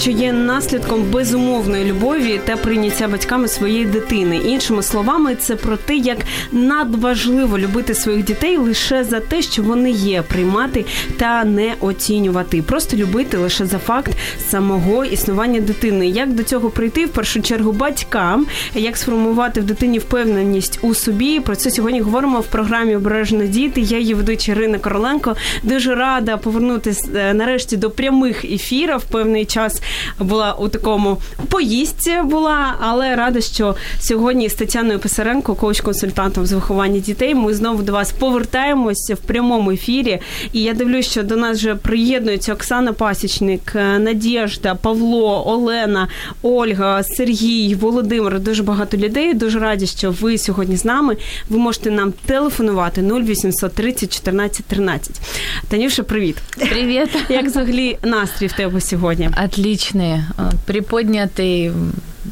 що є наслідком безумовної любові та прийняття батьками своєї дитини. Іншими словами, це про те, як надважливо любити своїх дітей лише за те, що вони є, приймати та не оцінювати, просто любити лише за факт самого існування дитини. Як до цього прийти в першу чергу батькам, як сформувати в дитині впевненість у собі? Про це сьогодні говоримо в програмі Обережно діти. Я її ведуча Ірина Короленко. Дуже рада повернутися е, нарешті до прямих ефірів. Певний час була у такому поїздці була, але рада, що сьогодні з Тетяною Писаренко, коуч-консультантом з виховання дітей, ми знову до вас повертаємося в прямому ефірі. І я дивлюсь, що до нас вже приєднуються Оксана Пасічник, Надєжда, Павло, Олена, Ольга, Сергій, Володимир. Дуже багато людей. Дуже раді, що ви сьогодні з нами. Ви можете нам телефонувати 0800 30 14 13. Танюша, привіт. Привіт. Як взагалі настрій в тебе сьогодні? Отличный, э, приподнятый.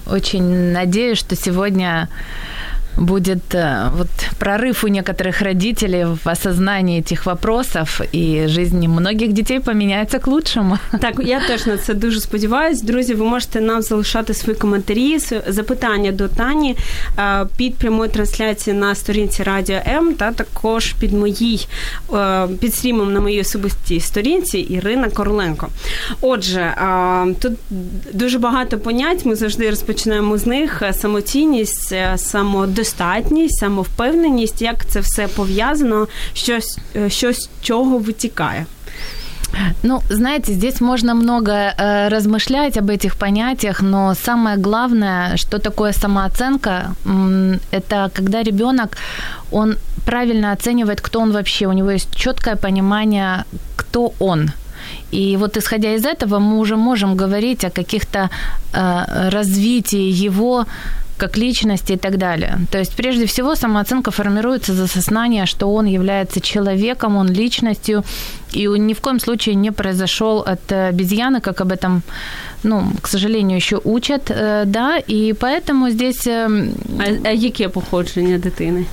Очень надеюсь, что сегодня будет э, вот прорыв у некоторых родителей в осознании этих вопросов, и жизнь многих дітей поміняється к лучшему. Так, я теж на це дуже сподіваюсь. Друзі, ви можете нам залишати свої коментарі, запитання до Тані е, під прямою трансляцією на сторінці Радіо М та також під моїй е, під стрімом на моїй особистій сторінці Ірина Короленко. Отже, е, тут дуже багато понять. Ми завжди розпочинаємо з них: самоцінність, самодостатність, самовпевненість, як це все пов'язано, щось, що з чого витікає. Ну, знаете, здесь можно много э, размышлять об этих понятиях, но самое главное, что такое самооценка, м- это когда ребенок, он правильно оценивает, кто он вообще, у него есть четкое понимание, кто он. И вот исходя из этого мы уже можем говорить о каких-то э, развитии его как личности и так далее. То есть, прежде всего, самооценка формируется за сознание, что он является человеком, он личностью, и он ни в коем случае не произошел от обезьяны, как об этом, ну, к сожалению, еще учат, да, и поэтому здесь... А, а яке походження дитини?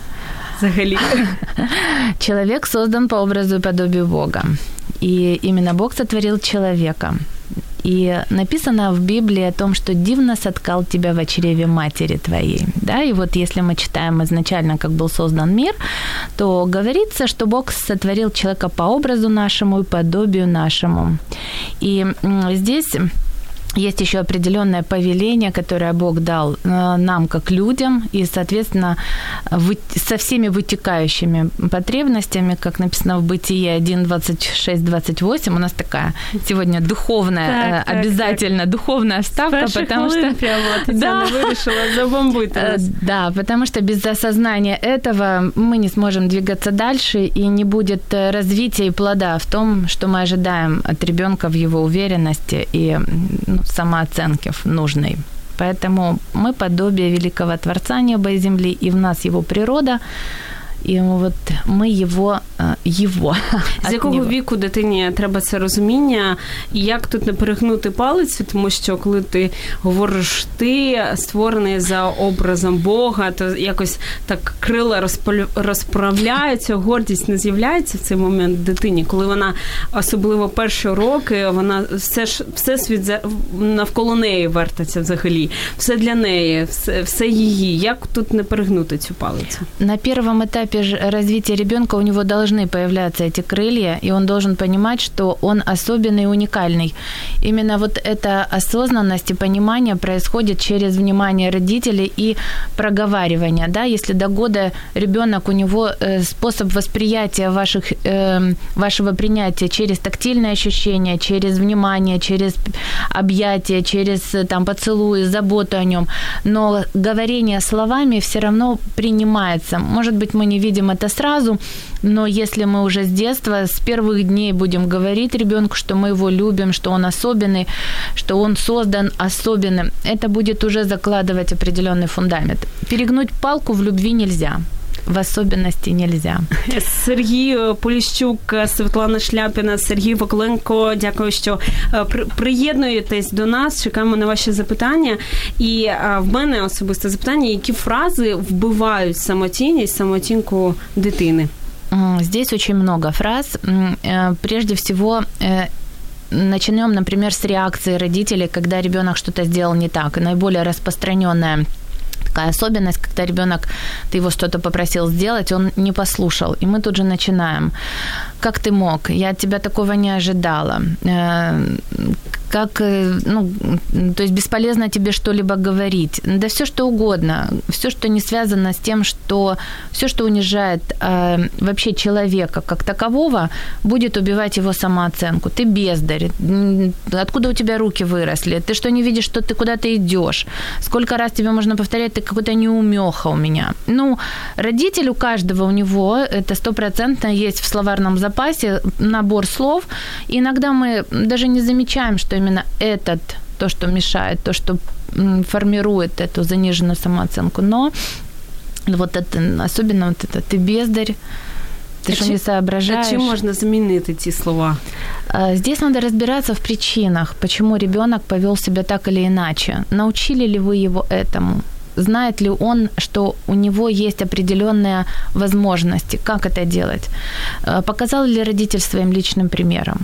Взагалі. Человек создан по образу и подобию Бога. И именно Бог сотворил человека. И написано в Библии о том, что дивно соткал тебя в чреве матери твоей. Да, и вот если мы читаем изначально, как был создан мир, то говорится, что Бог сотворил человека по образу нашему и подобию нашему. И здесь есть еще определенное повеление, которое Бог дал э, нам как людям, и, соответственно, со всеми вытекающими потребностями, как написано в Бытие 1, 26, 28, у нас такая сегодня духовная, так, обязательно так. духовная вставка, потому что... да, вирішила забомбити нас. Да, потому что без осознания этого мы не сможем двигаться дальше, и не будет э, развития и плода в том, что мы ожидаем от ребенка в его уверенности и ну, самооценки нужной. Поэтому мы подобие великого Творца неба и земли, и в нас его природа – і от ми його, його з якого віку дитині треба це розуміння, і як тут не перегнути палець, тому що коли ти говориш ти створений за образом Бога, то якось так крила розправляються, гордість не з'являється в цей момент дитині, коли вона особливо перші роки, вона все ж все світ навколо неї вертиться взагалі, все для неї, все, все її. Як тут не перегнути цю палицю? На першому етапі этапе развития ребенка у него должны появляться эти крылья, и он должен понимать, что он особенный уникальный. Именно вот эта осознанность и понимание происходит через внимание родителей и проговаривание. Да? Если до года ребенок, у него э, способ восприятия ваших, э, вашего принятия через тактильные ощущения, через внимание, через объятия, через э, там, поцелуи, заботу о нем. Но говорение словами все равно принимается. Может быть, мы не видим это сразу, но если мы уже с детства, с первых дней будем говорить ребенку, что мы его любим, что он особенный, что он создан особенным, это будет уже закладывать определенный фундамент. Перегнуть палку в любви нельзя в особенности нельзя. Сергій Поліщук, Світлана Шляпіна, Сергій Вокленко. Дякую, що приєднуєтесь до нас. Чекаємо на ваші запитання. І в мене особисте запитання: які фрази вбивають самотінність, самотінку дитини? Здесь очень много фраз. Э, прежде всего, э, начнем, например, с реакции родителей, когда ребенок что-то сделал не так. Наиболее распространенная такая особенность, когда ребенок, ты его что-то попросил сделать, он не послушал. И мы тут же начинаем. Как ты мог? Я от тебя такого не ожидала. Как, э, ну, то есть бесполезно тебе что-либо говорить. Да все что угодно, все, что не связано с тем, что все, что унижает э, вообще человека как такового, будет убивать его самооценку. Ты бездарь. Откуда у тебя руки выросли? Ты что не видишь, что ты куда-то идешь? Сколько раз тебе можно повторять, ты какой-то неумеха у меня. Ну, родитель у каждого у него, это стопроцентно есть в словарном запасе набор слов. И иногда мы даже не замечаем, что именно этот, то, что мешает, то, что формирует эту заниженную самооценку. Но вот это, особенно вот это, ты бездарь, ты а что не соображаешь. А чем можно заменить эти слова? А, здесь надо разбираться в причинах, почему ребенок повел себя так или иначе. Научили ли вы его этому? Знает ли он, что у него есть определенные возможности? Как это делать? А, показал ли родитель своим личным примером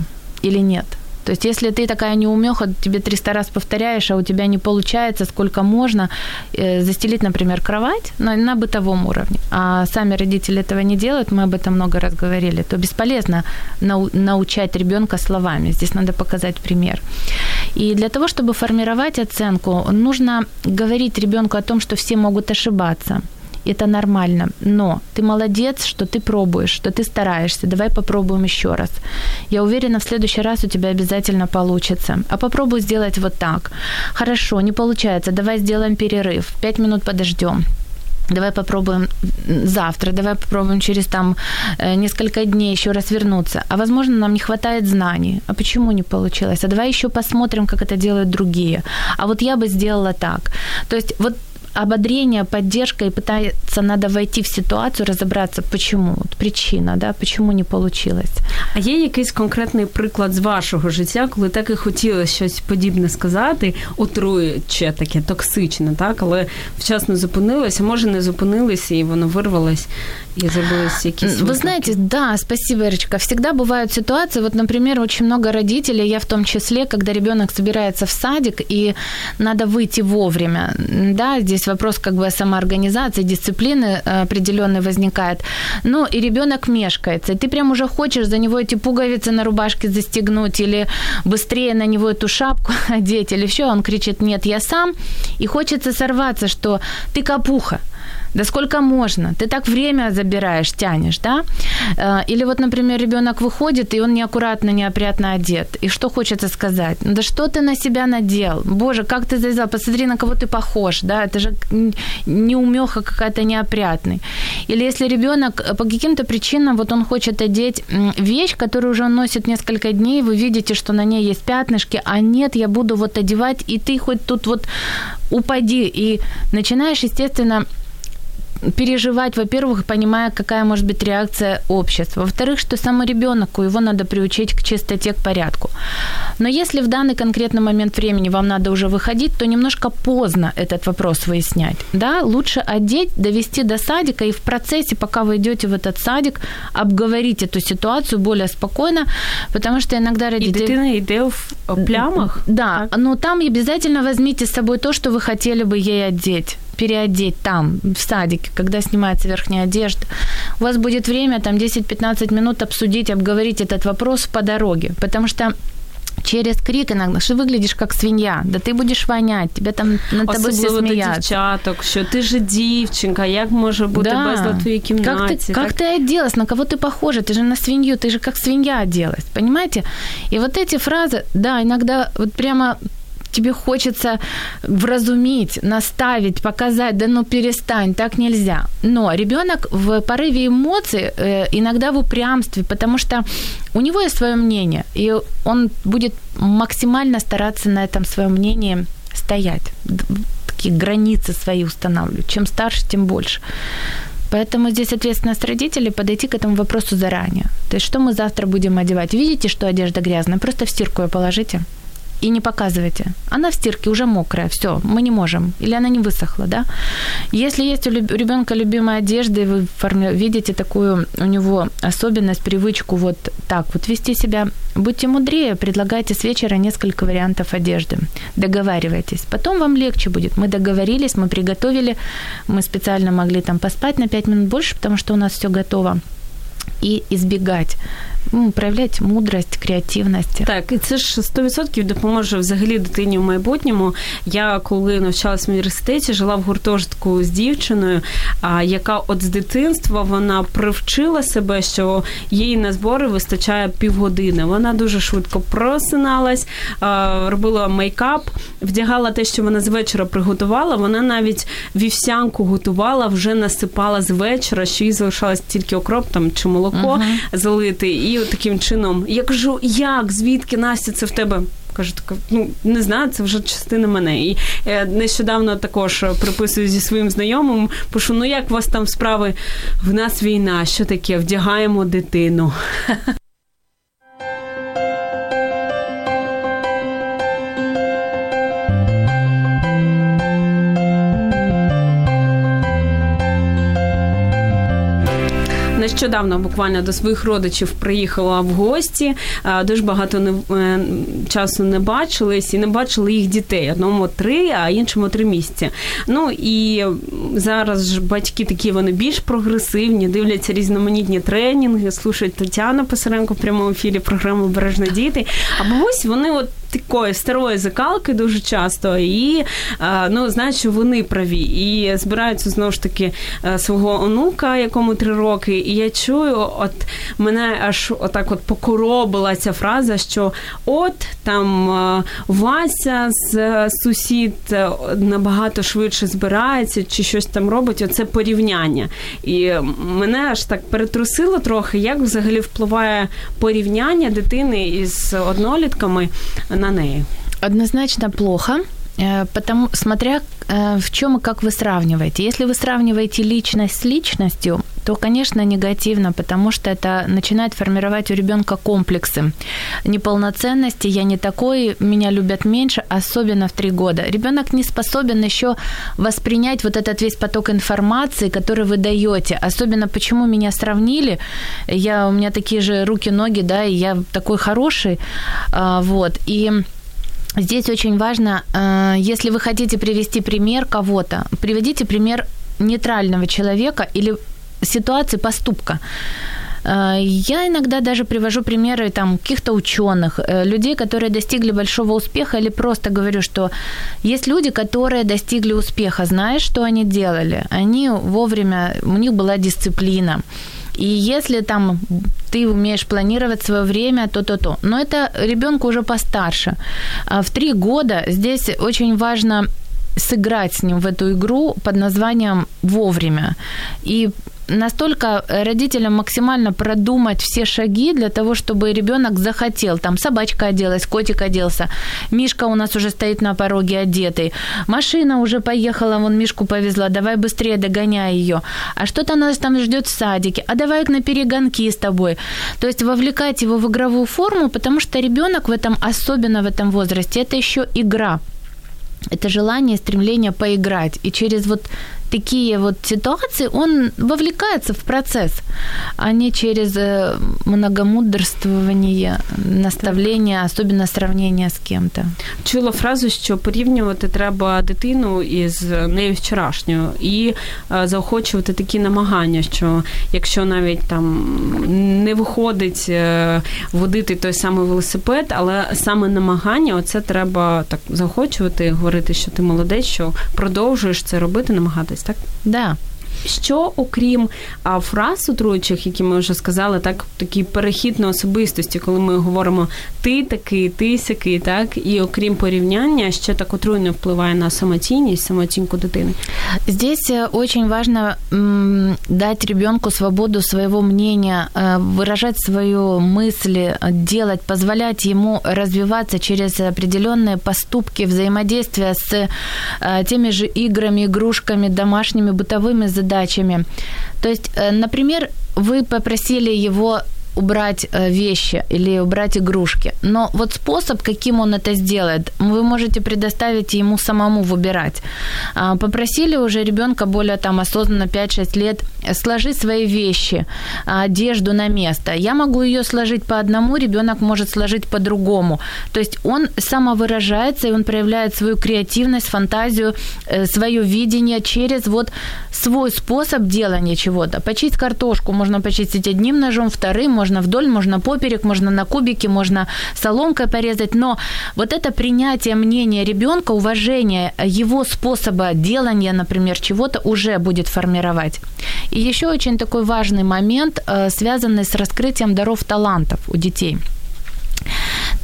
или нет? То есть, если ты такая неумеха, тебе 300 раз повторяешь, а у тебя не получается, сколько можно, э, застелить, например, кровать на, на бытовом уровне, а сами родители этого не делают, мы об этом много раз говорили, то бесполезно нау- научать ребенка словами. Здесь надо показать пример. И для того, чтобы формировать оценку, нужно говорить ребенку о том, что все могут ошибаться это нормально. Но ты молодец, что ты пробуешь, что ты стараешься. Давай попробуем еще раз. Я уверена, в следующий раз у тебя обязательно получится. А попробуй сделать вот так. Хорошо, не получается. Давай сделаем перерыв. Пять минут подождем давай попробуем завтра, давай попробуем через там э, несколько дней еще раз вернуться. А возможно, нам не хватает знаний. А почему не получилось? А давай еще посмотрим, как это делают другие. А вот я бы сделала так. То есть вот ободрение, поддержка и пытается надо войти в ситуацию, разобраться, почему, вот причина, да, почему не получилось. А є якийсь конкретний приклад з вашого життя, коли так і хотілося щось подібне сказати, отруюче таке, токсичне, так, але вчасно зупинилося, може не зупинилися, і воно вирвалось, и забылось якісь Вы знаете, да, спасибо, Ирочка. Всегда бывают ситуации, вот, например, очень много родителей, я в том числе, когда ребенок собирается в садик, и надо выйти вовремя, да, здесь здесь вопрос как бы самоорганизации, дисциплины э, определенной возникает. Ну, и ребенок мешкается, и ты прям уже хочешь за него эти пуговицы на рубашке застегнуть или быстрее на него эту шапку одеть или все, он кричит, нет, я сам, и хочется сорваться, что ты капуха, да сколько можно? Ты так время забираешь, тянешь, да? Э, или вот, например, ребенок выходит, и он неаккуратно, неопрятно одет. И что хочется сказать? Ну да что ты на себя надел? Боже, как ты завязал? Посмотри, на кого ты похож, да? Это же неумеха какая-то неопрятный. Или если ребенок э, по каким-то причинам, вот он хочет одеть вещь, которую уже он носит несколько дней, вы видите, что на ней есть пятнышки, а нет, я буду вот одевать, и ты хоть тут вот упади. И начинаешь, естественно, переживать, во-первых, понимая, какая может быть реакция общества. Во-вторых, что самый ребенок, его надо приучить к чистоте, к порядку. Но если в данный конкретный момент времени вам надо уже выходить, то немножко поздно этот вопрос выяснять. Да? Лучше одеть, довести до садика и в процессе, пока вы идете в этот садик, обговорить эту ситуацию более спокойно, потому что иногда родители... И дитина йде в плямах? Да, так? но там обязательно возьмите с собой то, что вы хотели бы ей одеть переодеть там, в садике, когда снимается верхняя одежда. У вас будет время, там, 10-15 минут обсудить, обговорить этот вопрос по дороге, потому что через крик иногда, що выглядишь как свинья, да ты будешь вонять, тебе там над тобой все смеяться. дівчаток, що ти же дівчинка, як може бути да. безлад в твоїй кімнаті? Как ты, как ты оделась, на кого ты похожа, ты же на свинью, ты же как свинья оделась, понимаете? И вот эти фразы, да, иногда вот прямо тебе хочется вразумить, наставить, показать, да ну перестань, так нельзя. Но ребенок в порыве эмоций, э, иногда в упрямстве, потому что у него есть свое мнение, и он будет максимально стараться на этом своем мнении стоять, такие границы свои устанавливать. Чем старше, тем больше. Поэтому здесь ответственность родителей подойти к этому вопросу заранее. То есть, что мы завтра будем одевать? Видите, что одежда грязная? Просто в стирку ее положите и не показывайте. Она в стирке уже мокрая, все, мы не можем. Или она не высохла, да? Если есть у ребенка любимая одежда, и вы видите такую у него особенность, привычку вот так вот вести себя, будьте мудрее, предлагайте с вечера несколько вариантов одежды. Договаривайтесь. Потом вам легче будет. Мы договорились, мы приготовили, мы специально могли там поспать на 5 минут больше, потому что у нас все готово. И избегать Проявлять мудрость, креативність. Так, і це ж 100% допоможе взагалі дитині в майбутньому. Я коли навчалась в університеті, жила в гуртожитку з дівчиною, а яка от з дитинства вона привчила себе, що їй на збори вистачає півгодини. Вона дуже швидко просиналась, робила мейкап, вдягала те, що вона з вечора приготувала. Вона навіть вівсянку готувала, вже насипала з вечора, що їй залишалось тільки окроп там чи молоко uh-huh. залити. І таким чином. Я кажу, як, звідки Настя, це в тебе? Кажу, така, ну не знаю, це вже частина мене. І е, нещодавно також приписую зі своїм знайомим, пишу, ну як у вас там справи? В нас війна, що таке? Вдягаємо дитину. нещодавно буквально до своїх родичів приїхала в гості. Дуже багато не е, часу не бачились і не бачили їх дітей. Одному три, а іншому три місяці. Ну і зараз ж батьки такі вони більш прогресивні, дивляться різноманітні тренінги, слушають Тетяну Писаренко в прямому ефірі програми Бережно діти. А бабусь вони от такої старої закалки дуже часто, і ну знають, вони праві, і збираються знову ж таки е, свого онука, якому три роки. І я чую, от мене аж отак от покоробила ця фраза, що от там е, Вася з е, сусід набагато швидше збирається, чи щось там робить. Оце порівняння. І мене аж так перетрусило трохи, як взагалі впливає порівняння дитини із однолітками на неї? Однозначно плохо. Э, потому, смотря э, в чем и как вы сравниваете. Если вы сравниваете личность с личностью, то, конечно, негативно, потому что это начинает формировать у ребенка комплексы неполноценности. Я не такой, меня любят меньше, особенно в три года. Ребенок не способен еще воспринять вот этот весь поток информации, который вы даете. Особенно почему меня сравнили. Я, у меня такие же руки, ноги, да, и я такой хороший. А, вот. И здесь очень важно, э, если вы хотите привести пример кого-то, приведите пример нейтрального человека или ситуации поступка. Э, я иногда даже привожу примеры там, каких-то ученых, э, людей, которые достигли большого успеха, или просто говорю, что есть люди, которые достигли успеха, знаешь, что они делали? Они вовремя, у них была дисциплина. И если там ты умеешь планировать свое время, то-то-то. Но это ребенку уже постарше. А в три года здесь очень важно сыграть с ним в эту игру под названием «Вовремя». И настолько родителям максимально продумать все шаги для того, чтобы ребенок захотел. Там собачка оделась, котик оделся, Мишка у нас уже стоит на пороге одетый, машина уже поехала, вон Мишку повезла, давай быстрее догоняй ее. А что-то нас там ждет в садике, а давай на перегонки с тобой. То есть вовлекать его в игровую форму, потому что ребенок в этом, особенно в этом возрасте, это еще игра. Это желание, стремление поиграть. И через вот такие вот ситуации он вовлекается в процесс, а не через э, многомудрствование, наставлення, особливо сравнення з ким-то. Чула фразу, що порівнювати треба дитину із нею вчорашньою і е, заохочувати такі намагання, що якщо навіть там не виходить е, водити той самий велосипед, але саме намагання, оце треба так заохочувати, говорити, що ти молодець, що продовжуєш це робити, намагатись так? Да Що, окрім а, фраз отруючих, які ми вже сказали, так такий перехід на особистості, коли ми говоримо ти такий, ти сякий, так і окрім порівняння, що так отруйно впливає на самоцінність, самооцінку дитини. Здесь э, очень важно м, дать ребенку свободу своего мнения, э, выражать свою мысль, делать, позволять ему развиваться через определенные поступки, взаимодействия с э, теми же играми, игрушками, домашними, бытовыми задачами задачами. То есть, э, например, вы попросили его убрать э, вещи или убрать игрушки. Но вот способ, каким он это сделает, вы можете предоставить ему самому выбирать. А, попросили уже ребенка более там осознанно 5-6 лет, сложи свои вещи, одежду на место. Я могу ее сложить по одному, ребенок может сложить по другому. То есть он самовыражается, и он проявляет свою креативность, фантазию, э, свое видение через вот свой способ делания чего-то. Почистить картошку можно почистить одним ножом, вторым, можно вдоль, можно поперек, можно на кубики, можно соломкой порезать, но вот это принятие мнения ребенка, уважение его способа делания, например, чего-то уже будет формировать. И еще очень такой важный момент, э, связанный с раскрытием даров талантов у детей.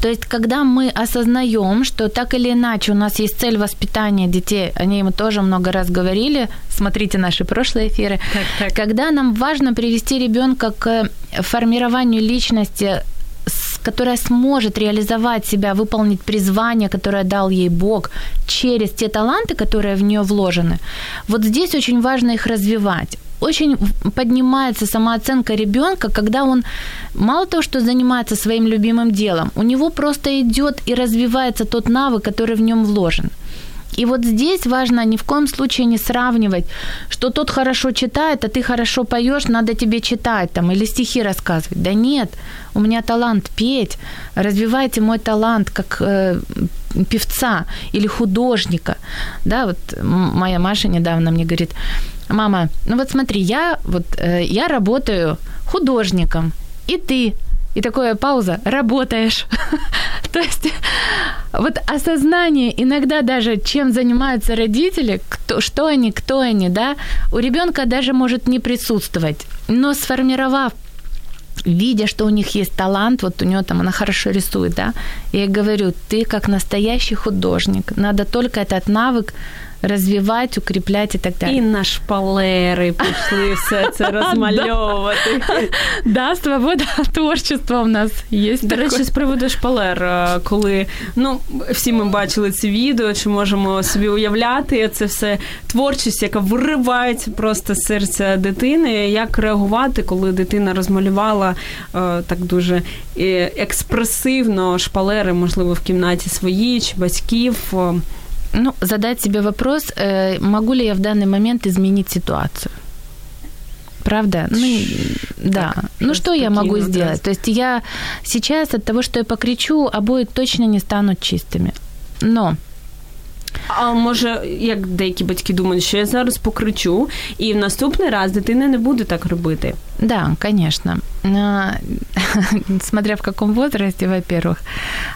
То есть, когда мы осознаем, что так или иначе у нас есть цель воспитания детей, о ней мы тоже много раз говорили, смотрите наши прошлые эфиры, так, так. когда нам важно привести ребенка к формированию личности которая сможет реализовать себя, выполнить призвание, которое дал ей Бог через те таланты, которые в нее вложены. Вот здесь очень важно их развивать очень поднимается самооценка ребенка, когда он мало того, что занимается своим любимым делом, у него просто идет и развивается тот навык, который в нем вложен. И вот здесь важно ни в коем случае не сравнивать, что тот хорошо читает, а ты хорошо поешь, надо тебе читать там или стихи рассказывать. Да нет, у меня талант петь, развивайте мой талант как э, певца или художника. Да, вот моя Маша недавно мне говорит, мама, ну вот смотри, я вот э, я работаю художником, и ты. И такое пауза, работаешь. То есть вот осознание иногда даже, чем занимаются родители, кто, что они, кто они, да, у ребенка даже может не присутствовать. Но сформировав видя, что у них есть талант, вот у нее там она хорошо рисует, да, я говорю, ты как настоящий художник, надо только этот навык розвивати, укріпляти і так далі. І на шпалери пішли все це розмальовувати. Да, свобода творчества в нас є. До речі, з приводу шпалер, е, коли ну всі ми бачили ці відео, чи можемо собі уявляти це все творчість, яка виривається просто з серця дитини. Як реагувати, коли дитина розмалювала е, так дуже е, експресивно шпалери, можливо, в кімнаті свої чи батьків? Ну, задать себе вопрос, э, могу ли я в данный момент изменить ситуацию? Правда? Ну, да. Так, ну, что я могу сделать? То есть я сейчас от того, что я покричу, обои точно не станут чистыми. Но а може, як деякі батьки думають, що я зараз покричу, і в наступний раз дитина не буде так робити. Да, конечно. Смотря в каком возрасте, во-первых.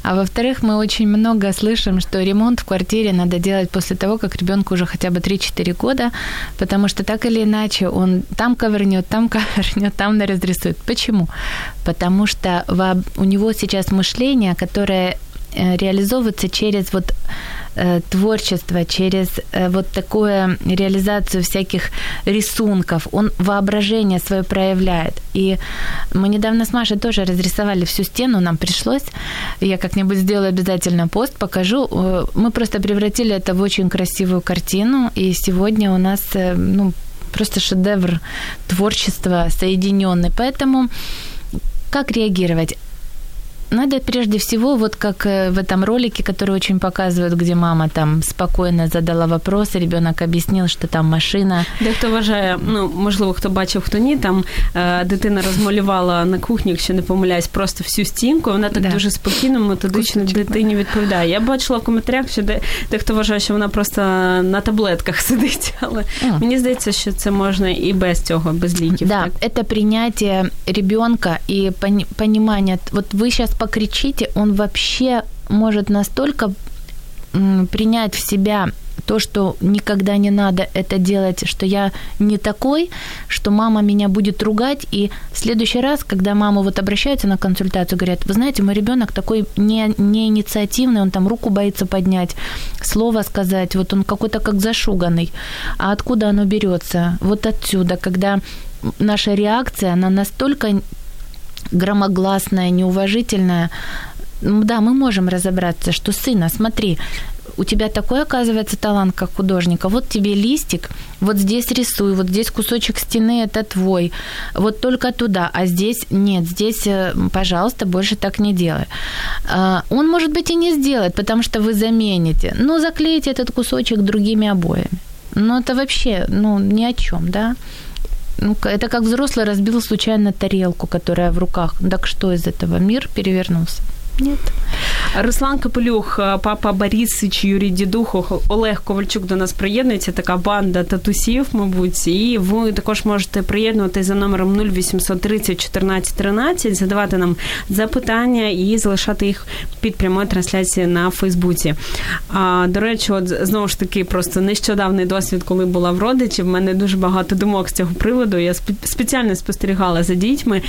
А во-вторых, мы очень много слышим, что ремонт в квартире надо делать после того, как ребенку уже хотя бы 3-4 года, потому что так или иначе он там ковырнет, там ковырнет, там наразрисует. Почему? Потому что у него сейчас мышление, которое э, реализовывается через вот творчество, через э, вот такую реализацию всяких рисунков. Он воображение свое проявляет. И мы недавно с Машей тоже разрисовали всю стену, нам пришлось. Я как-нибудь сделаю обязательно пост, покажу. Э, мы просто превратили это в очень красивую картину, и сегодня у нас ну, просто шедевр творчества соединенный. Поэтому как реагировать? надо прежде всего, вот как э, в этом ролике, который очень показывают, где мама там спокойно задала вопрос, ребенок объяснил, что там машина. Дехто вважає, ну можливо, хто бачив, хто ні, там е, дитина розмалювала на кухні, якщо не помиляюсь, просто всю стінку. Вона так да. дуже спокійно, методично Кусочок. дитині відповідає. Я бачила в коментарях, що де, дехто вважає, що вона просто на таблетках сидить, але mm. мені здається, що це можна і без цього, без ліків. Да, так? это принятие ребенка и понимание. Вот вы сейчас покричите, он вообще может настолько принять в себя то, что никогда не надо это делать, что я не такой, что мама меня будет ругать, и в следующий раз, когда мама вот обращается на консультацию, говорят, вы знаете, мой ребенок такой не, не инициативный, он там руку боится поднять, слово сказать, вот он какой-то как зашуганный. А откуда оно берется? Вот отсюда, когда наша реакция, она настолько громогласная, неуважительная, да, мы можем разобраться, что сына, смотри, у тебя такой, оказывается, талант как художника. Вот тебе листик, вот здесь рисуй, вот здесь кусочек стены это твой, вот только туда, а здесь нет, здесь, э, пожалуйста, больше так не делай. А, он, может быть, и не сделает, потому что вы замените, но заклеите этот кусочек другими обоями. Ну, это вообще, ну, ни о чем, да. Ну, это как взрослый разбил случайно тарелку, которая в руках. Так что из этого? Мир перевернулся. Нет. Руслан Капелюх, папа Борисич, Юрій Дідухов, Олег Ковальчук до нас приєднується. Така банда татусів, мабуть. І ви також можете приєднуватися за номером 0830 14 13, задавати нам запитання і залишати їх під прямою трансляцією на Фейсбуці. А, До речі, от знову ж таки, просто нещодавний досвід, коли була в родичі, в мене дуже багато думок з цього приводу. Я спеціально спостерігала за дітьми.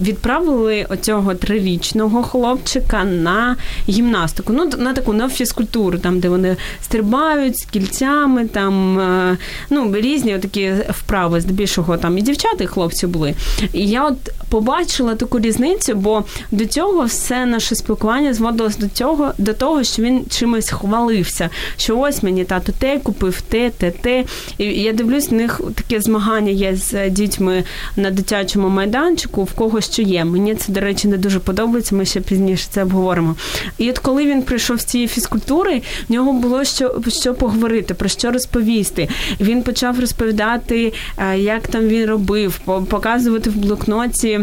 Відправили оцього трирічного хлопчика на гімнастику. Ну, на таку на фізкультуру, там, де вони стрибають з кільцями, там е, ну, різні такі вправи, здебільшого там і дівчата, і хлопці були. І я от побачила таку різницю, бо до цього все наше спілкування зводилось до цього, до того, що він чимось хвалився. Що ось мені тато те купив, те, те, те. І я дивлюсь, в них таке змагання є з дітьми на дитячому майданчику, в кого що є. Мені це, до речі, не дуже подобається. Ми ще пізніше це обговоримо. І от коли він прийшов з цієї фізкультури, в нього було що що поговорити, про що розповісти. Він почав розповідати, е, як там він робив, показувати в блокноті.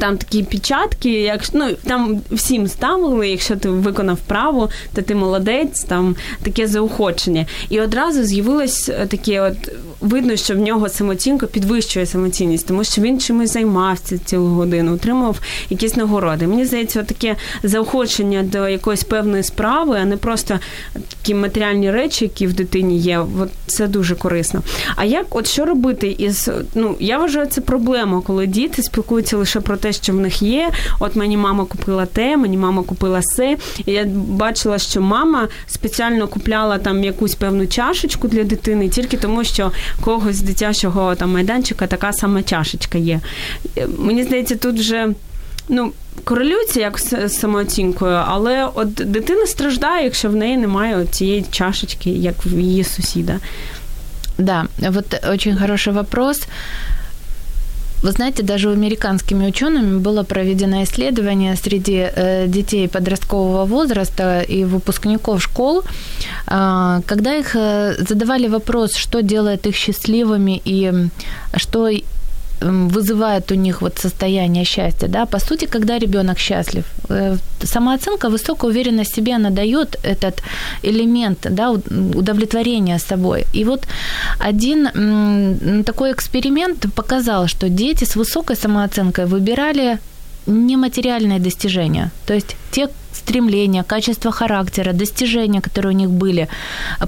Там такі печатки, як ну там всім ставили, якщо ти виконав право, то ти молодець, там таке заохочення. І одразу з'явилось е, таке, от видно, що в нього самооцінка підвищує самоцінність, тому що він чимось займався цілу годину, отримав якісь нагороди. Мені здається, таке заохочення до якоїсь певної справи, а не просто такі матеріальні речі, які в дитині є. От це дуже корисно. А як, от що робити із ну я вважаю, це проблема, коли діти спілкуються лише про те, що в них є. От мені мама купила те, мені мама купила се. І Я бачила, що мама спеціально купляла там якусь певну чашечку для дитини, тільки тому, що когось дитячого там майданчика така сама чашечка є. Мені здається, тут вже. Ну, корелюється як з самооцінкою, але от дитина страждає, якщо в неї немає цієї чашечки, як в її сусіда. Да, вот очень хороший вопрос. Вы знаете, даже американскими учеными было проведено исследование среди э, детей подросткового возраста и выпускников школ, э, когда их э, задавали вопрос, что делает их счастливыми и что вызывает у них вот состояние счастья, да, по сути, когда ребенок счастлив, э, самооценка, высокая уверенность в себе, она дает этот элемент, да, удовлетворения собой. И вот один такой эксперимент показал, что дети с высокой самооценкой выбирали нематериальные достижения, то есть те стремления, качество характера, достижения, которые у них были,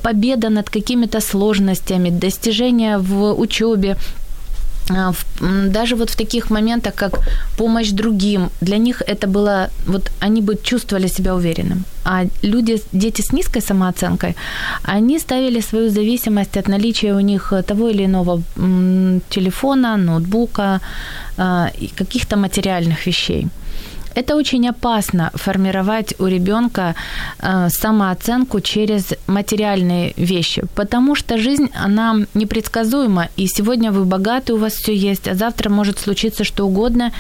победа над какими-то сложностями, достижения в учебе, даже вот в таких моментах, как помощь другим, для них это было, вот они бы чувствовали себя уверенным. А люди, дети с низкой самооценкой, они ставили свою зависимость от наличия у них того или иного телефона, ноутбука, а, каких-то материальных вещей. Это очень опасно формировать у ребенка э, самооценку через материальные вещи, потому что жизнь, она непредсказуема, и сегодня вы богаты, у вас все есть, а завтра может случиться что угодно,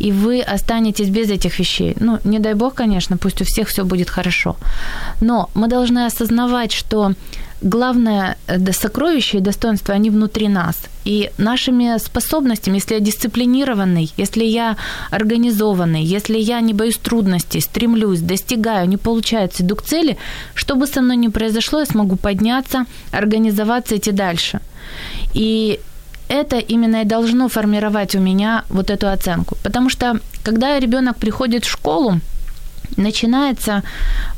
и вы останетесь без этих вещей. Ну, не дай бог, конечно, пусть у всех все будет хорошо. Но мы должны осознавать, что главное э, сокровище и достоинство, они внутри нас. И нашими способностями, если я дисциплинированный, если я организованный, если я не боюсь трудностей, стремлюсь, достигаю, не получается, иду к цели, что бы со мной ни произошло, я смогу подняться, организоваться, идти дальше. И это именно и должно формировать у меня вот эту оценку. Потому что, когда ребенок приходит в школу, начинается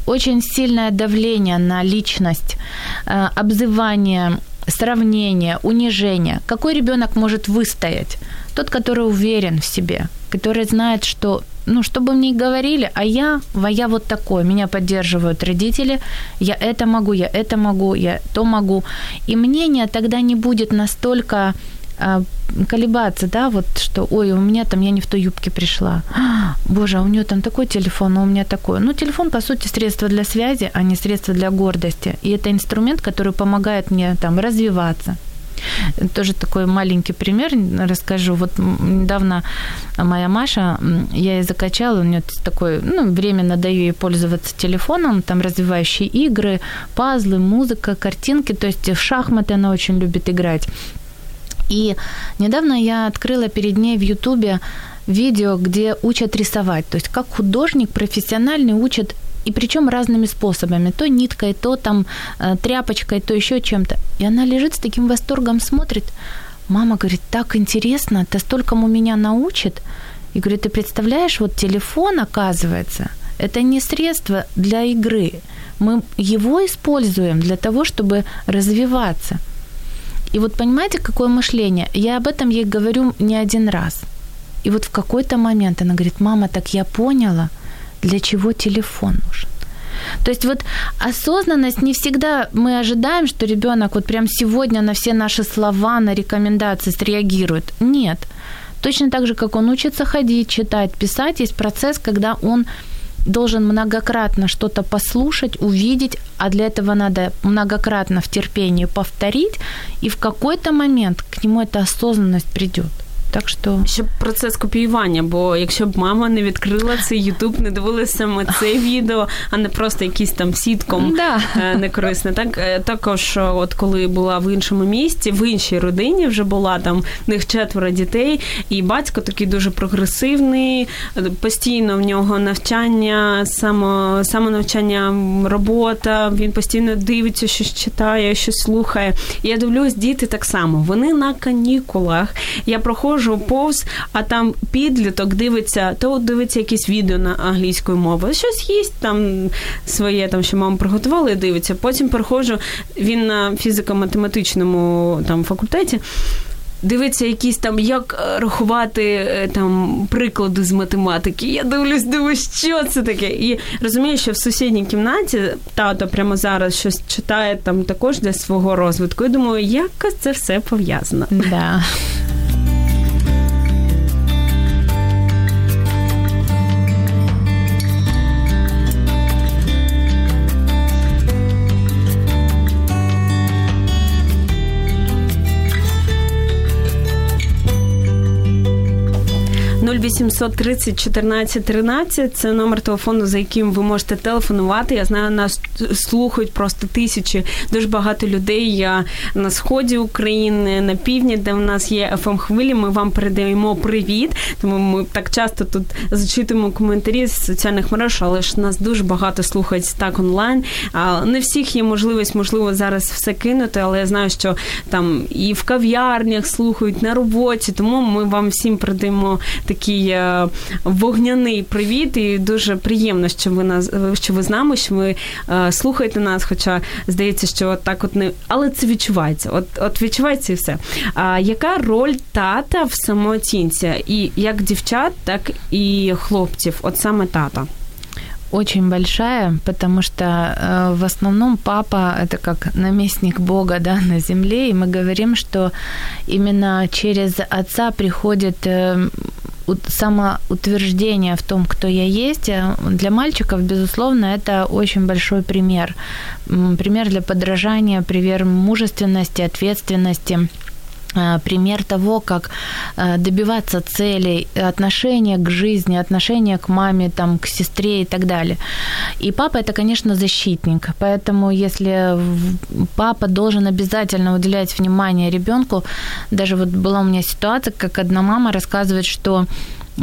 очень сильное давление на личность, э, обзывание, сравнение, унижение. Какой ребенок может выстоять? Тот, который уверен в себе, который знает, что ну, что бы мне говорили, а я, а я вот такой, меня поддерживают родители, я это могу, я это могу, я то могу. И мнение тогда не будет настолько колебаться, да, вот что, ой, у меня там, я не в той юбке пришла, боже, а у нее там такой телефон, а у меня такой. Ну, телефон, по сути, средство для связи, а не средство для гордости. И это инструмент, который помогает мне там развиваться. Тоже такой маленький пример расскажу. Вот недавно моя Маша, я ей закачала, у нее такой, ну, временно даю ей пользоваться телефоном, там развивающие игры, пазлы, музыка, картинки, то есть в шахматы она очень любит играть. И недавно я открыла перед ней в Ютубе видео, где учат рисовать. То есть как художник профессиональный учит и причем разными способами. То ниткой, то там э, тряпочкой, то еще чем-то. И она лежит с таким восторгом, смотрит. Мама говорит, так интересно, ты столькому меня научит. И говорит, ты представляешь, вот телефон, оказывается, это не средство для игры. Мы его используем для того, чтобы развиваться – и вот понимаете, какое мышление? Я об этом ей говорю не один раз. И вот в какой-то момент она говорит, мама, так я поняла, для чего телефон нужен. То есть вот осознанность не всегда мы ожидаем, что ребенок вот прям сегодня на все наши слова, на рекомендации среагирует. Нет. Точно так же, как он учится ходить, читать, писать, есть процесс, когда он должен многократно что-то послушать, увидеть, а для этого надо многократно в терпении повторить, и в какой-то момент к нему эта осознанность придет. Так що ще процес копіювання, бо якщо б мама не відкрила цей Ютуб, не дивилася саме це відео, а не просто якийсь там сітком да. Е, некорисне. Так е, також, от коли була в іншому місті, в іншій родині вже була там в них четверо дітей, і батько такий дуже прогресивний, постійно в нього навчання, само, самонавчання, робота. Він постійно дивиться, щось читає, щось слухає. І я дивлюсь, діти так само. Вони на канікулах. Я проходжу проходжу повз, а там підліток дивиться, то дивиться якісь відео на англійською мовою. Щось їсть там своє, там що мама приготувала і дивиться. Потім проходжу, він на фізико-математичному там факультеті. Дивиться якісь там, як е, рахувати е, там приклади з математики. Я дивлюсь, дивлюсь, що це таке. І розумію, що в сусідній кімнаті тато прямо зараз щось читає там також для свого розвитку. І думаю, як це все пов'язано. Да. 0800 30 14 13 – це номер телефону, за яким ви можете телефонувати. Я знаю, нас слухають просто тисячі, дуже багато людей Я на сході України, на півдні, де в нас є fm хвилі. Ми вам передаємо привіт. Тому ми так часто тут зачитуємо коментарі з соціальних мереж, але ж нас дуже багато слухають так онлайн. Не всіх є можливість, можливо, зараз все кинути, але я знаю, що там і в кав'ярнях слухають на роботі. Тому ми вам всім передаємо такий е, вогняний привіт. І дуже приємно, що ви нас що ви з нами, що ви е, слухаєте нас. Хоча здається, що так, от не але це відчувається. От от відчувається і все. А яка роль тата в самооцінці? І як дівчат, так і хлопців? От саме тата очень большая, потому что э, в основном папа это как наместник Бога да, на земле, и мы говорим, что именно через отца приходит э, самоутверждение в том, кто я есть. Для мальчиков, безусловно, это очень большой пример. Пример для подражания, пример мужественности, ответственности – Э, пример того, как э, добиваться целей, отношения к жизни, отношения к маме, там, к сестре и так далее. И папа это, конечно, защитник. Поэтому если папа должен обязательно уделять внимание ребенку, даже вот была у меня ситуация, как одна мама рассказывает, что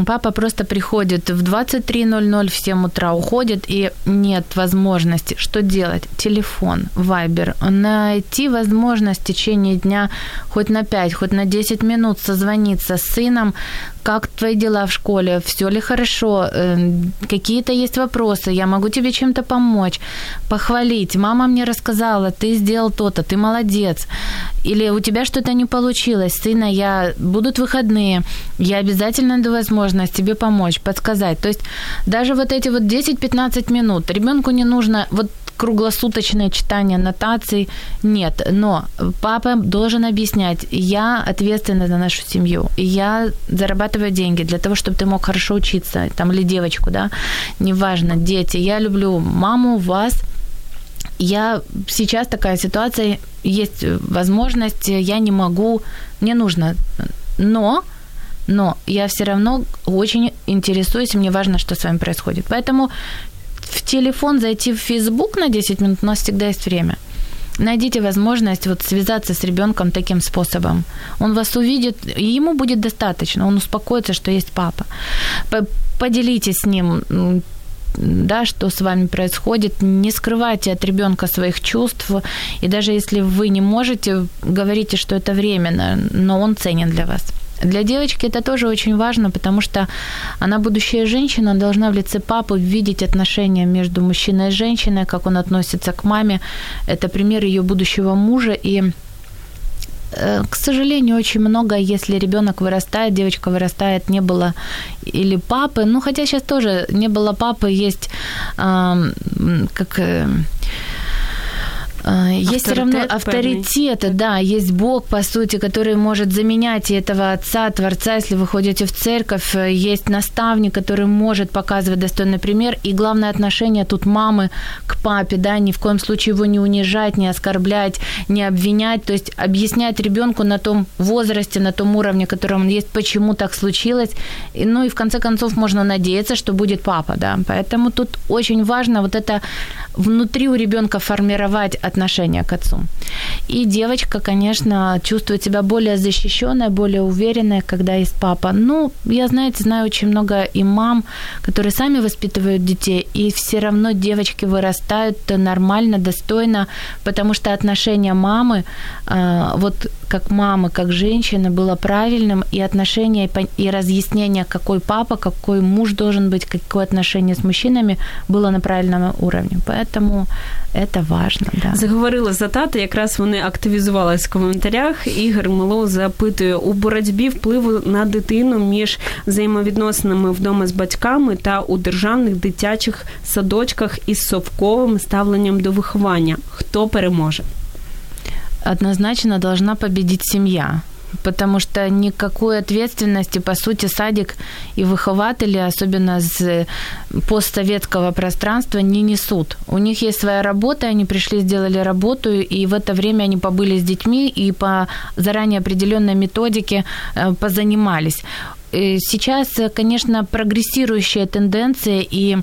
Папа просто приходит в 23.00 в 7 утра, уходит, и нет возможности. Что делать? Телефон, вайбер. Найти возможность в течение дня хоть на 5, хоть на 10 минут созвониться с сыном, как твои дела в школе, все ли хорошо, э, какие-то есть вопросы, я могу тебе чем-то помочь, похвалить. Мама мне рассказала, ты сделал то-то, ты молодец. Или у тебя что-то не получилось, сына, я будут выходные, я обязательно найду возможность тебе помочь, подсказать. То есть даже вот эти вот 10-15 минут ребенку не нужно, вот круглосуточное читание нотаций нет, но папа должен объяснять, я ответственна за нашу семью, и я зарабатываю деньги для того, чтобы ты мог хорошо учиться, там, или девочку, да, неважно, дети, я люблю маму, вас, я сейчас такая ситуация, есть возможность, я не могу, мне нужно, но но я все равно очень интересуюсь, мне важно, что с вами происходит. Поэтому в телефон зайти в Facebook на 10 минут, у нас всегда есть время. Найдите возможность вот связаться с ребенком таким способом. Он вас увидит, и ему будет достаточно. Он успокоится, что есть папа. Поделитесь с ним да, что с вами происходит. Не скрывайте от ребенка своих чувств. И даже если вы не можете, говорите, что это временно, но он ценен для вас. Для девочки это тоже очень важно, потому что она, будущая женщина, должна в лице папы видеть отношения между мужчиной и женщиной, как он относится к маме. Это пример ее будущего мужа. И э, к сожалению, очень много, если ребенок вырастает, девочка вырастает, не было или папы, ну хотя сейчас тоже не было папы, есть э, как э, есть все равно авторитеты, да, есть Бог, по сути, который может заменять этого отца, творца, если вы ходите в церковь, есть наставник, который может показывать достойный пример, и главное отношение тут мамы к папе, да, ни в коем случае его не унижать, не оскорблять, не обвинять, то есть объяснять ребенку на том возрасте, на том уровне, котором он есть, почему так случилось, и, ну и в конце концов можно надеяться, что будет папа, да, поэтому тут очень важно вот это внутри у ребенка формировать отношение к отцу. И девочка, конечно, чувствует себя более защищенной, более уверенной, когда есть папа. Ну, я, знаете, знаю очень много и мам, которые сами воспитывают детей, и все равно девочки вырастают нормально, достойно, потому что отношение мамы, а, вот как мамы, как женщины, было правильным, и отношение и разъяснение, какой папа, какой муж должен быть, какое отношение с мужчинами, было на правильном уровне. Поэтому это важно. Да. Заговорили за тата, якраз вони активізувалися в коментарях. Ігор Милов запитує у боротьбі впливу на дитину між взаємовідносинами вдома з батьками та у державних дитячих садочках із совковим ставленням до виховання. Хто переможе? Однозначно должна победить семья потому что никакой ответственности, по сути, садик и выхователи, особенно с постсоветского пространства, не несут. У них есть своя работа, они пришли, сделали работу, и в это время они побыли с детьми и по заранее определенной методике э, позанимались сейчас, конечно, прогрессирующая тенденция и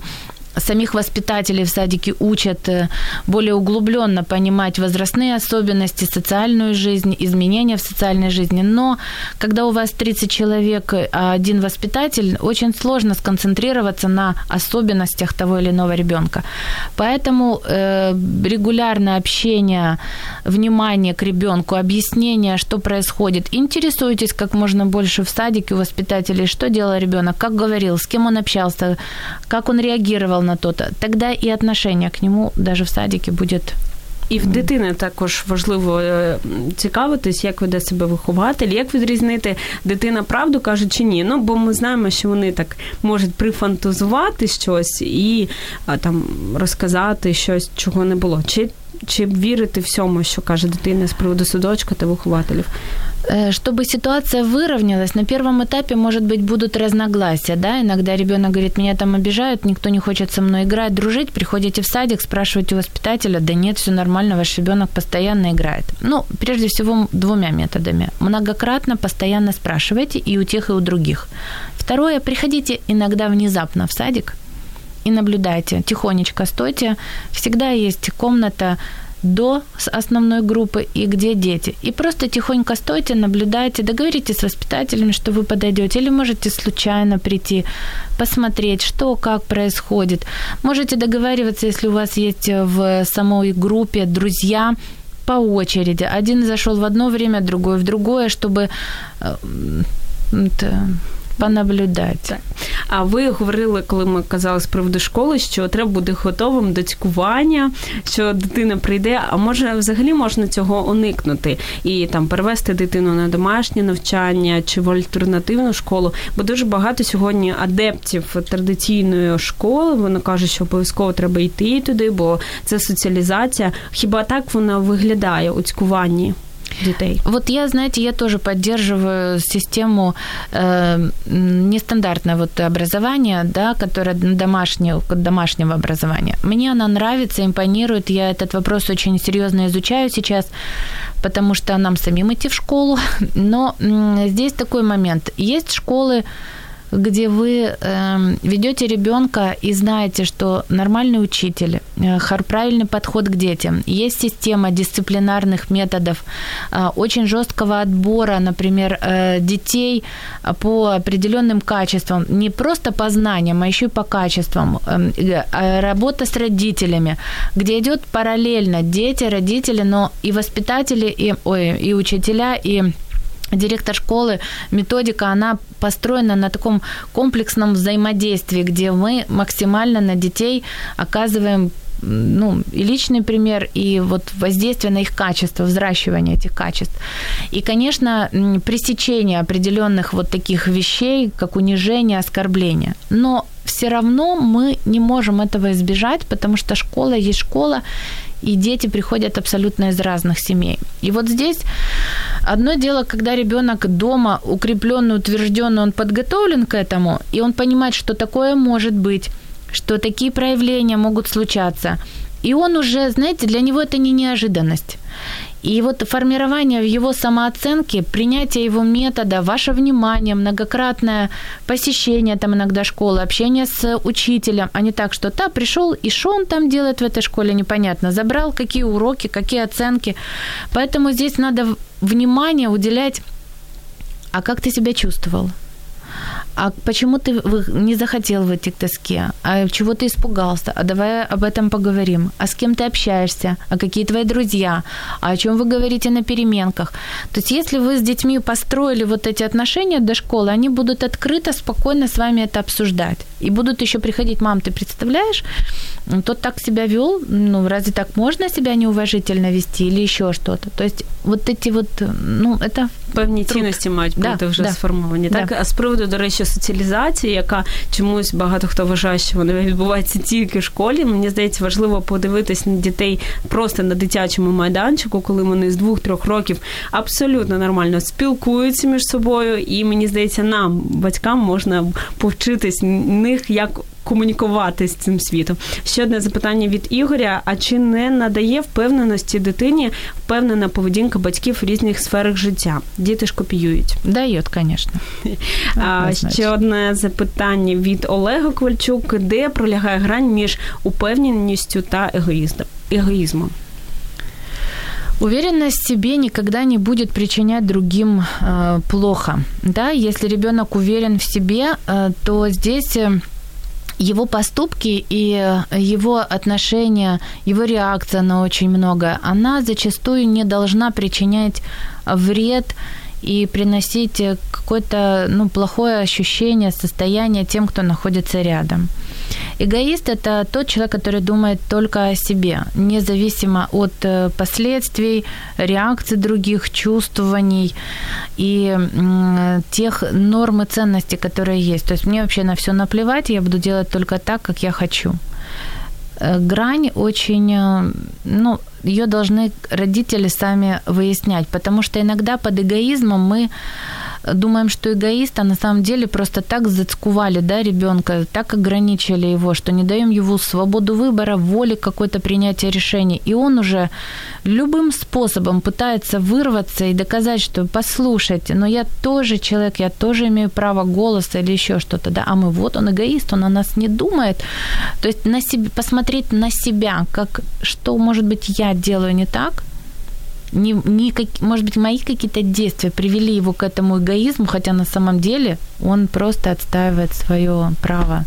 самих воспитателей в садике учат э, более углубленно понимать возрастные особенности, социальную жизнь, изменения в социальной жизни. Но когда у вас 30 человек, а один воспитатель, очень сложно сконцентрироваться на особенностях того или иного ребенка. Поэтому э, регулярное общение, внимание к ребенку, объяснение, что происходит. Интересуйтесь как можно больше в садике у воспитателей, что делал ребенок, как говорил, с кем он общался, как он реагировал на то-то, тогда і отношення к нему даже в садике будет і в дитини також важливо е, цікавитись, як веде себе вихователь, як відрізнити дитина правду каже чи ні. Ну бо ми знаємо, що вони так можуть прифантазувати щось і там розказати щось, чого не було. Чи чи вірити всьому, що каже дитина з приводу садочка та вихователів? Чтобы ситуация выровнялась, на первом этапе, может быть, будут разногласия, да, иногда ребенок говорит, меня там обижают, никто не хочет со мной играть, дружить, приходите в садик, спрашиваете у воспитателя, да нет, все нормально, ваш ребенок постоянно играет. Ну, прежде всего, двумя методами. Многократно, постоянно спрашивайте и у тех, и у других. Второе, приходите иногда внезапно в садик, и наблюдайте, тихонечко стойте. Всегда есть комната до основной группы и где дети. И просто тихонько стойте, наблюдайте, договоритесь с воспитателями, что вы подойдете, или можете случайно прийти, посмотреть, что, как происходит. Можете договариваться, если у вас есть в самой группе друзья, по очереди. Один зашел в одно время, другой в другое, чтобы э, понаблюдати. Так. А ви говорили, коли ми казали з приводу школи, що треба бути готовим до цькування, що дитина прийде, а може взагалі можна цього уникнути і там перевести дитину на домашнє навчання чи в альтернативну школу, бо дуже багато сьогодні адептів традиційної школи. Вони кажуть, що обов'язково треба йти туди, бо це соціалізація. Хіба так вона виглядає у цькуванні? Детей. Вот я, знаете, я тоже поддерживаю систему э, нестандартного вот образования, да, которое домашнего, домашнего образования. Мне она нравится, импонирует. Я этот вопрос очень серьезно изучаю сейчас, потому что нам самим идти в школу. Но э, здесь такой момент. Есть школы, где вы э, ведете ребенка и знаете, что нормальный учитель, э, правильный подход к детям, есть система дисциплинарных методов, э, очень жесткого отбора, например, э, детей по определенным качествам, не просто по знаниям, а еще и по качествам, э, э, работа с родителями, где идет параллельно дети, родители, но и воспитатели, и, ой, и учителя, и директор школы, методика, она построена на таком комплексном взаимодействии, где мы максимально на детей оказываем ну, и личный пример, и вот воздействие на их качество, взращивание этих качеств. И, конечно, пресечение определенных вот таких вещей, как унижение, оскорбление. Но все равно мы не можем этого избежать, потому что школа есть школа, и дети приходят абсолютно из разных семей. И вот здесь одно дело, когда ребенок дома укрепленный, утвержденный, он подготовлен к этому, и он понимает, что такое может быть, что такие проявления могут случаться. И он уже, знаете, для него это не неожиданность. И вот формирование в его самооценке, принятие его метода, ваше внимание, многократное посещение там иногда школы, общение с учителем, а не так, что та пришел и что он там делает в этой школе, непонятно, забрал какие уроки, какие оценки. Поэтому здесь надо внимание уделять, а как ты себя чувствовал? А почему ты не захотел выйти к доске, а чего ты испугался, а давай об этом поговорим, а с кем ты общаешься, а какие твои друзья, а о чем вы говорите на переменках. То есть если вы с детьми построили вот эти отношения до школы, они будут открыто, спокойно с вами это обсуждать. И будут еще приходить, мам, ты представляешь, тот так себя вел, ну разве так можно себя неуважительно вести или еще что-то. То есть вот эти вот, ну это певні цінності мають бути да, вже да, сформовані. Так, да. а з приводу, до речі, соціалізації, яка чомусь багато хто вважає, що вона відбувається тільки в школі. Мені здається, важливо подивитись на дітей просто на дитячому майданчику, коли вони з двох-трьох років абсолютно нормально спілкуються між собою. І мені здається, нам, батькам, можна повчитись них, як комунікувати з цим світом. Ще одне запитання від Ігоря: а чи не надає впевненості дитині впевнена поведінка батьків в різних сферах життя? Діти ж копіюють. Дає, звісно. А, ще одне запитання від Олега Ковальчук: де пролягає грань між упевненістю та егоїзмом? Уверенность в себе никогда не будет причинять другим э, плохо. Да, если ребенок уверен в себе, э, то здесь э, его поступки и его отношения, его реакция на очень много, она зачастую не должна причинять вред и приносить какое-то ну, плохое ощущение, состояние тем, кто находится рядом. Эгоист – это тот человек, который думает только о себе, независимо от э, последствий, реакций других, чувствований и тех норм и ценностей, которые есть. То есть мне вообще на все наплевать, я буду делать только так, как я хочу. Э, грань очень, э, ну, ее должны родители сами выяснять, потому что иногда под эгоизмом мы думаем, что эгоист, а на самом деле просто так зацкували да, ребенка, так ограничили его, что не даем ему свободу выбора, воли какое-то принятие решений. И он уже любым способом пытается вырваться и доказать, что послушайте, но я тоже человек, я тоже имею право голоса или еще что-то, да, а мы вот он эгоист, он о нас не думает. То есть на себе, посмотреть на себя, как, что, может быть, я делаю не так, не, не как, может быть, мои какие-то действия привели его к этому эгоизму, хотя на самом деле он просто отстаивает свое право.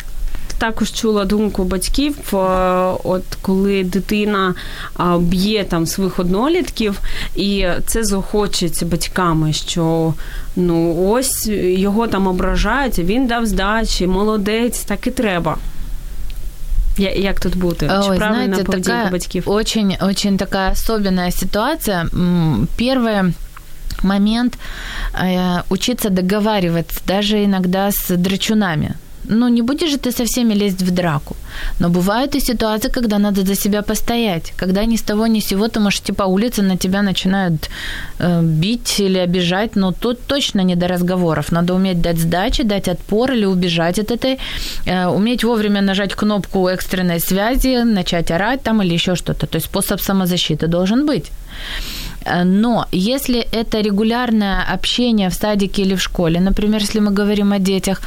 Також чула думку батьків, от коли дитина б'є там своїх однолітків, і це заохочується батьками, що ну ось його там ображають, він дав здачі, молодець, так і треба. Як тут бути? Чи Ой, знаете, такая батьків? Очень, очень такая особенная ситуация. Первый момент э, учиться договариваться, даже иногда с драчунами ну, не будешь же ты со всеми лезть в драку. Но бывают и ситуации, когда надо за себя постоять, когда ни с того ни с сего ты можешь, типа, улицы на тебя начинают э, бить или обижать, но тут точно не до разговоров. Надо уметь дать сдачи, дать отпор или убежать от этой, э, уметь вовремя нажать кнопку экстренной связи, начать орать там или еще что-то. То есть способ самозащиты должен быть. Э, но если это регулярное общение в садике или в школе, например, если мы говорим о детях,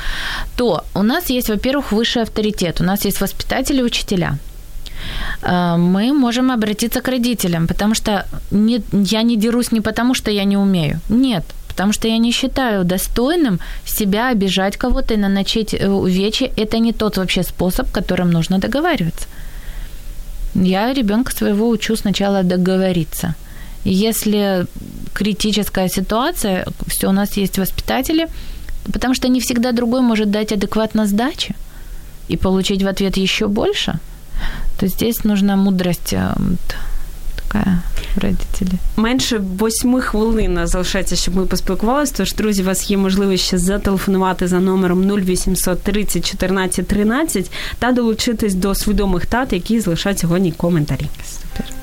то у нас есть, во-первых, высший авторитет, у нас есть воспитатели и учителя э, мы можем обратиться к родителям, потому что не, я не дерусь не потому, что я не умею. Нет, потому что я не считаю достойным себя обижать кого-то и наносить э, увечья. Это не тот вообще способ, которым нужно договариваться. Я ребенка своего учу сначала договориться – если критическая ситуация, все, у нас есть воспитатели, потому что не всегда другой может дать адекватно сдачи и получить в ответ еще больше, то здесь нужна мудрость э, така родителі. Менше восьми хвилин залишається, щоб ми поспілкувалися. Тож, друзі, у вас є можливість ще зателефонувати за номером 0800 30 14 13 та долучитись до свідомих тат, які залишають сьогодні коментарі. Супер.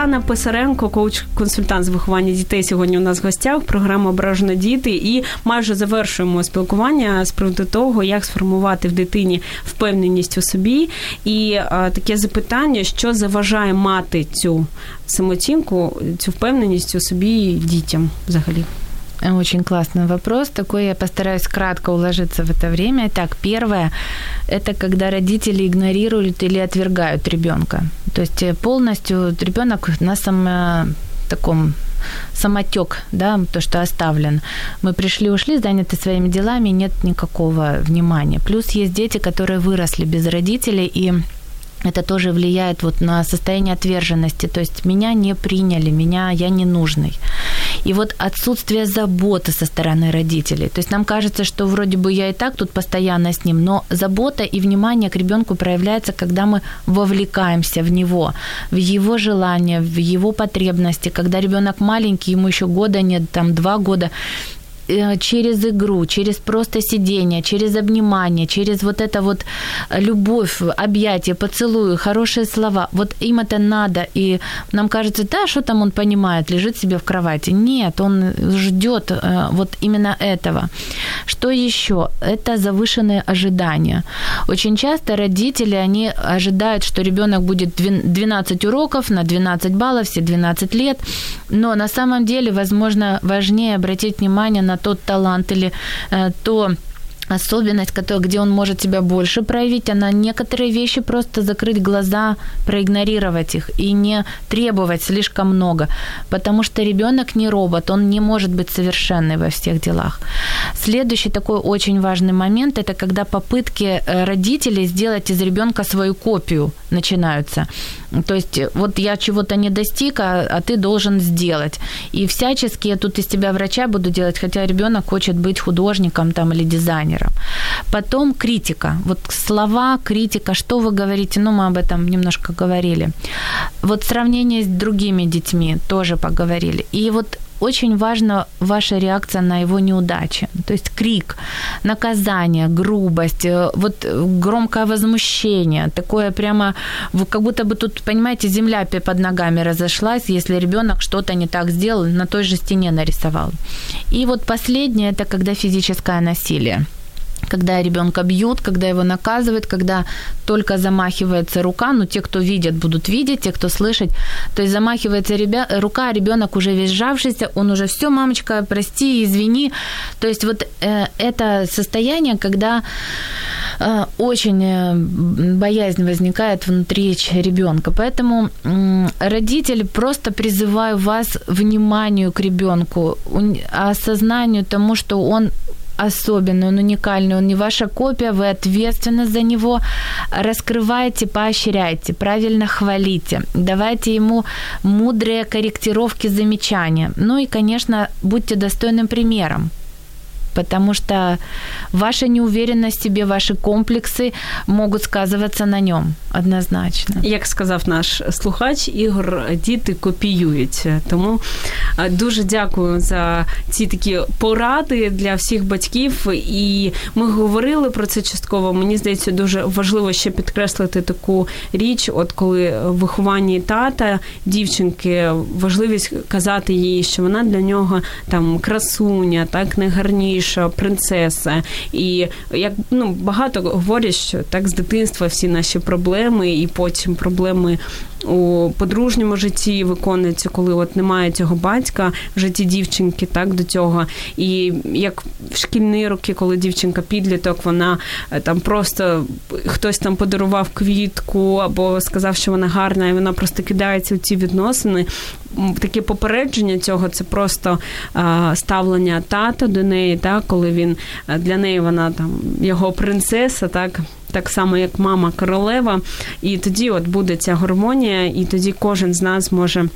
Тетяна Писаренко, коуч-консультант з виховання дітей. Сьогодні у нас в гостях програма Ображено діти. І майже завершуємо спілкування з приводу того, як сформувати в дитині впевненість у собі. І а, таке запитання, що заважає мати цю самооцінку, цю впевненість у собі дітям взагалі. Очень классный вопрос. Такой я постараюсь кратко уложиться в это время. Так, первое – это когда родители игнорируют или отвергают ребенка. То есть э, полностью ребенок на самом таком самотек, да, то, что оставлен. Мы пришли, ушли, заняты своими делами, нет никакого внимания. Плюс есть дети, которые выросли без родителей, и это тоже влияет вот на состояние отверженности. То есть меня не приняли, меня я не нужный. И вот отсутствие заботы со стороны родителей. То есть нам кажется, что вроде бы я и так тут постоянно с ним, но забота и внимание к ребенку проявляется, когда мы вовлекаемся в него, в его желания, в его потребности. Когда ребенок маленький, ему еще года нет, там два года, через игру, через просто сидение, через обнимание, через вот это вот любовь, объятие, поцелуи, хорошие слова. Вот им это надо. И нам кажется, да, что там он понимает, лежит себе в кровати. Нет, он ждет э, вот именно этого. Что еще? Это завышенные ожидания. Очень часто родители, они ожидают, что ребенок будет 12 уроков на 12 баллов, все 12 лет, но на самом деле, возможно, важнее обратить внимание на тот талант или э, то особенность, которая, где он может себя больше проявить, а на некоторые вещи просто закрыть глаза, проигнорировать их и не требовать слишком много, потому что ребенок не робот, он не может быть совершенный во всех делах. Следующий такой очень важный момент – это когда попытки э, родителей сделать из ребенка свою копию начинаются. То есть вот я чего-то не достиг, а, а ты должен сделать. И всячески я тут из тебя врача буду делать, хотя ребенок хочет быть художником там или дизайнером. Потом критика. Вот слова, критика, что вы говорите, ну мы об этом немножко говорили. Вот сравнение с другими детьми тоже поговорили. И вот очень важна ваша реакция на его неудачи. То есть крик, наказание, грубость, э, вот громкое возмущение, такое прямо, как будто бы тут, понимаете, земля под ногами разошлась, если ребенок что-то не так сделал, на той же стене нарисовал. И вот последнее, это когда физическое насилие когда ребенка бьют, когда его наказывают, когда только замахивается рука, ну, те, кто видят, будут видеть, те, кто слышать, то есть замахивается ребя- рука, ребенок уже весь сжавшийся, он уже все, мамочка, прости, извини. То есть вот э, это состояние, когда э, очень э, боязнь возникает внутри ребенка. Поэтому э, родители просто призываю вас вниманию к ребенку, осознанию тому, что он особенный, он уникальный, он не ваша копия, вы ответственны за него. Раскрывайте, поощряйте, правильно хвалите, давайте ему мудрые корректировки, замечания. Ну и, конечно, будьте достойным примером потому что ваша неуверенность в себе, ваши комплекси можуть сказуватися на ньому однозначно. Як сказав наш слухач, Ігор, діти копіюють. Тому дуже дякую за ці такі поради для всіх батьків. І ми говорили про це частково. Мені здається, дуже важливо ще підкреслити таку річ, от коли в вихованні тата дівчинки важливість казати їй, що вона для нього там красуня, так найгарніша, найгарніша принцеса. І як ну багато говорять, що так з дитинства всі наші проблеми, і потім проблеми у подружньому житті виконуються, коли от немає цього батька в житті дівчинки, так до цього. І як в шкільні роки, коли дівчинка підліток, вона е, там просто хтось там подарував квітку або сказав, що вона гарна, і вона просто кидається у ці відносини. Таке попередження цього це просто а, ставлення тата до неї, так, коли він е, для неї вона там його принцеса, так так само, як мама королева, і тоді от буде ця гармонія, і тоді кожен з нас може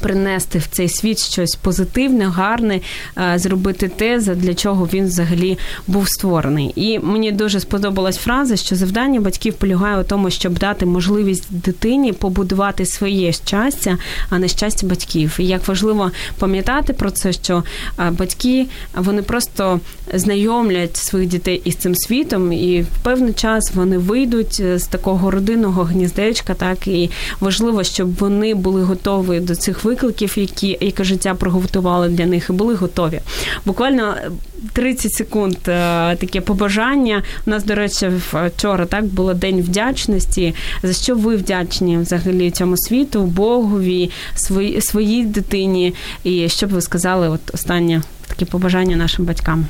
Принести в цей світ щось позитивне, гарне, е, зробити те, для чого він взагалі був створений. І мені дуже сподобалась фраза, що завдання батьків полягає у тому, щоб дати можливість дитині побудувати своє щастя, а не щастя батьків. І як важливо пам'ятати про це, що е, батьки вони просто знайомлять своїх дітей із цим світом, і в певний час вони вийдуть е, з такого родинного гніздечка, так і важливо, щоб вони були готові до цих викликів, які яке життя приготували для них, і були готові. Буквально 30 секунд е, таке побажання. У нас, до речі, вчора так було день вдячності. За що ви вдячні взагалі цьому світу, Богові, свої, своїй дитині? І що б ви сказали? От останнє таке побажання нашим батькам.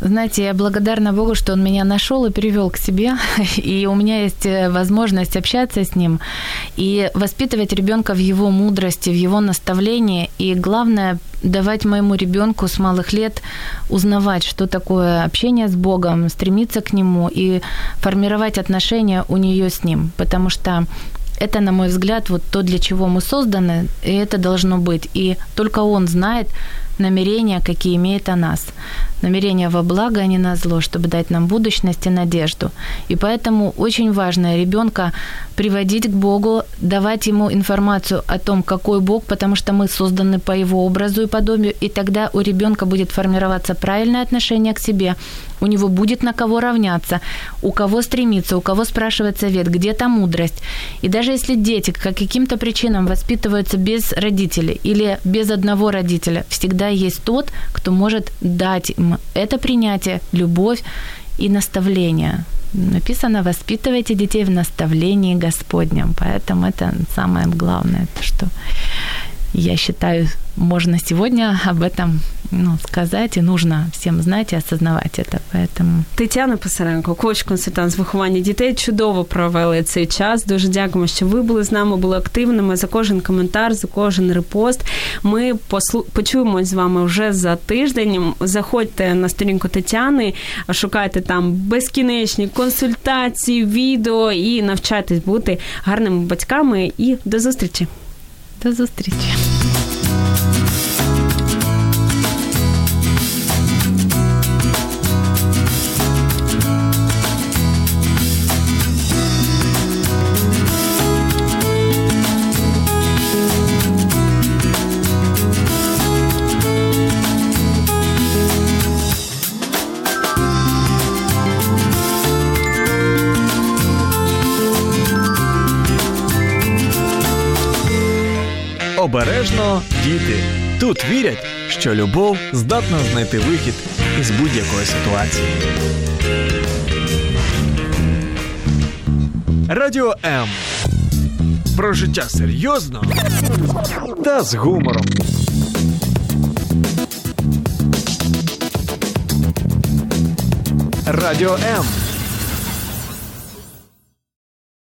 Знаете, я благодарна Богу, что Он меня нашел и привел к себе, и у меня есть э, возможность общаться с Ним и воспитывать ребенка в его мудрости, в его наставлении, и главное давать моему ребенку с малых лет узнавать, что такое общение с Богом, стремиться к Нему и формировать отношения у нее с Ним, потому что это, на мой взгляд, вот то, для чего мы созданы, и это должно быть. И только он знает, намерения, какие имеет о нас. Намерения во благо, а не на зло, чтобы дать нам будущность и надежду. И поэтому очень важно ребенка приводить к Богу, давать ему информацию о том, какой Бог, потому что мы созданы по его образу и подобию, и тогда у ребенка будет формироваться правильное отношение к себе, у него будет на кого равняться, у кого стремиться, у кого спрашивать совет, где то мудрость. И даже если дети по каким-то причинам воспитываются без родителей или без одного родителя, всегда есть тот, кто может дать им это принятие, любовь и наставление. Написано, воспитывайте детей в наставлении Господнем. Поэтому это самое главное, что я считаю, можно сегодня об этом ну, сказать, и нужно всім знати і осознавати це. Поэтому... Тетяна Писаренко, коуч-консультант з виховання дітей, чудово провели цей час. Дуже дякуємо, що ви були з нами, були активними за кожен коментар, за кожен репост. Ми послу... почуємось з вами вже за тиждень. Заходьте на сторінку Тетяни, шукайте там безкінечні консультації, відео і навчайтесь бути гарними батьками. І до зустрічі. До зустрічі. Обережно діти. Тут вірять, що любов здатна знайти вихід із будь-якої ситуації. Радіо М. Про життя серйозно та з гумором. Радіо М.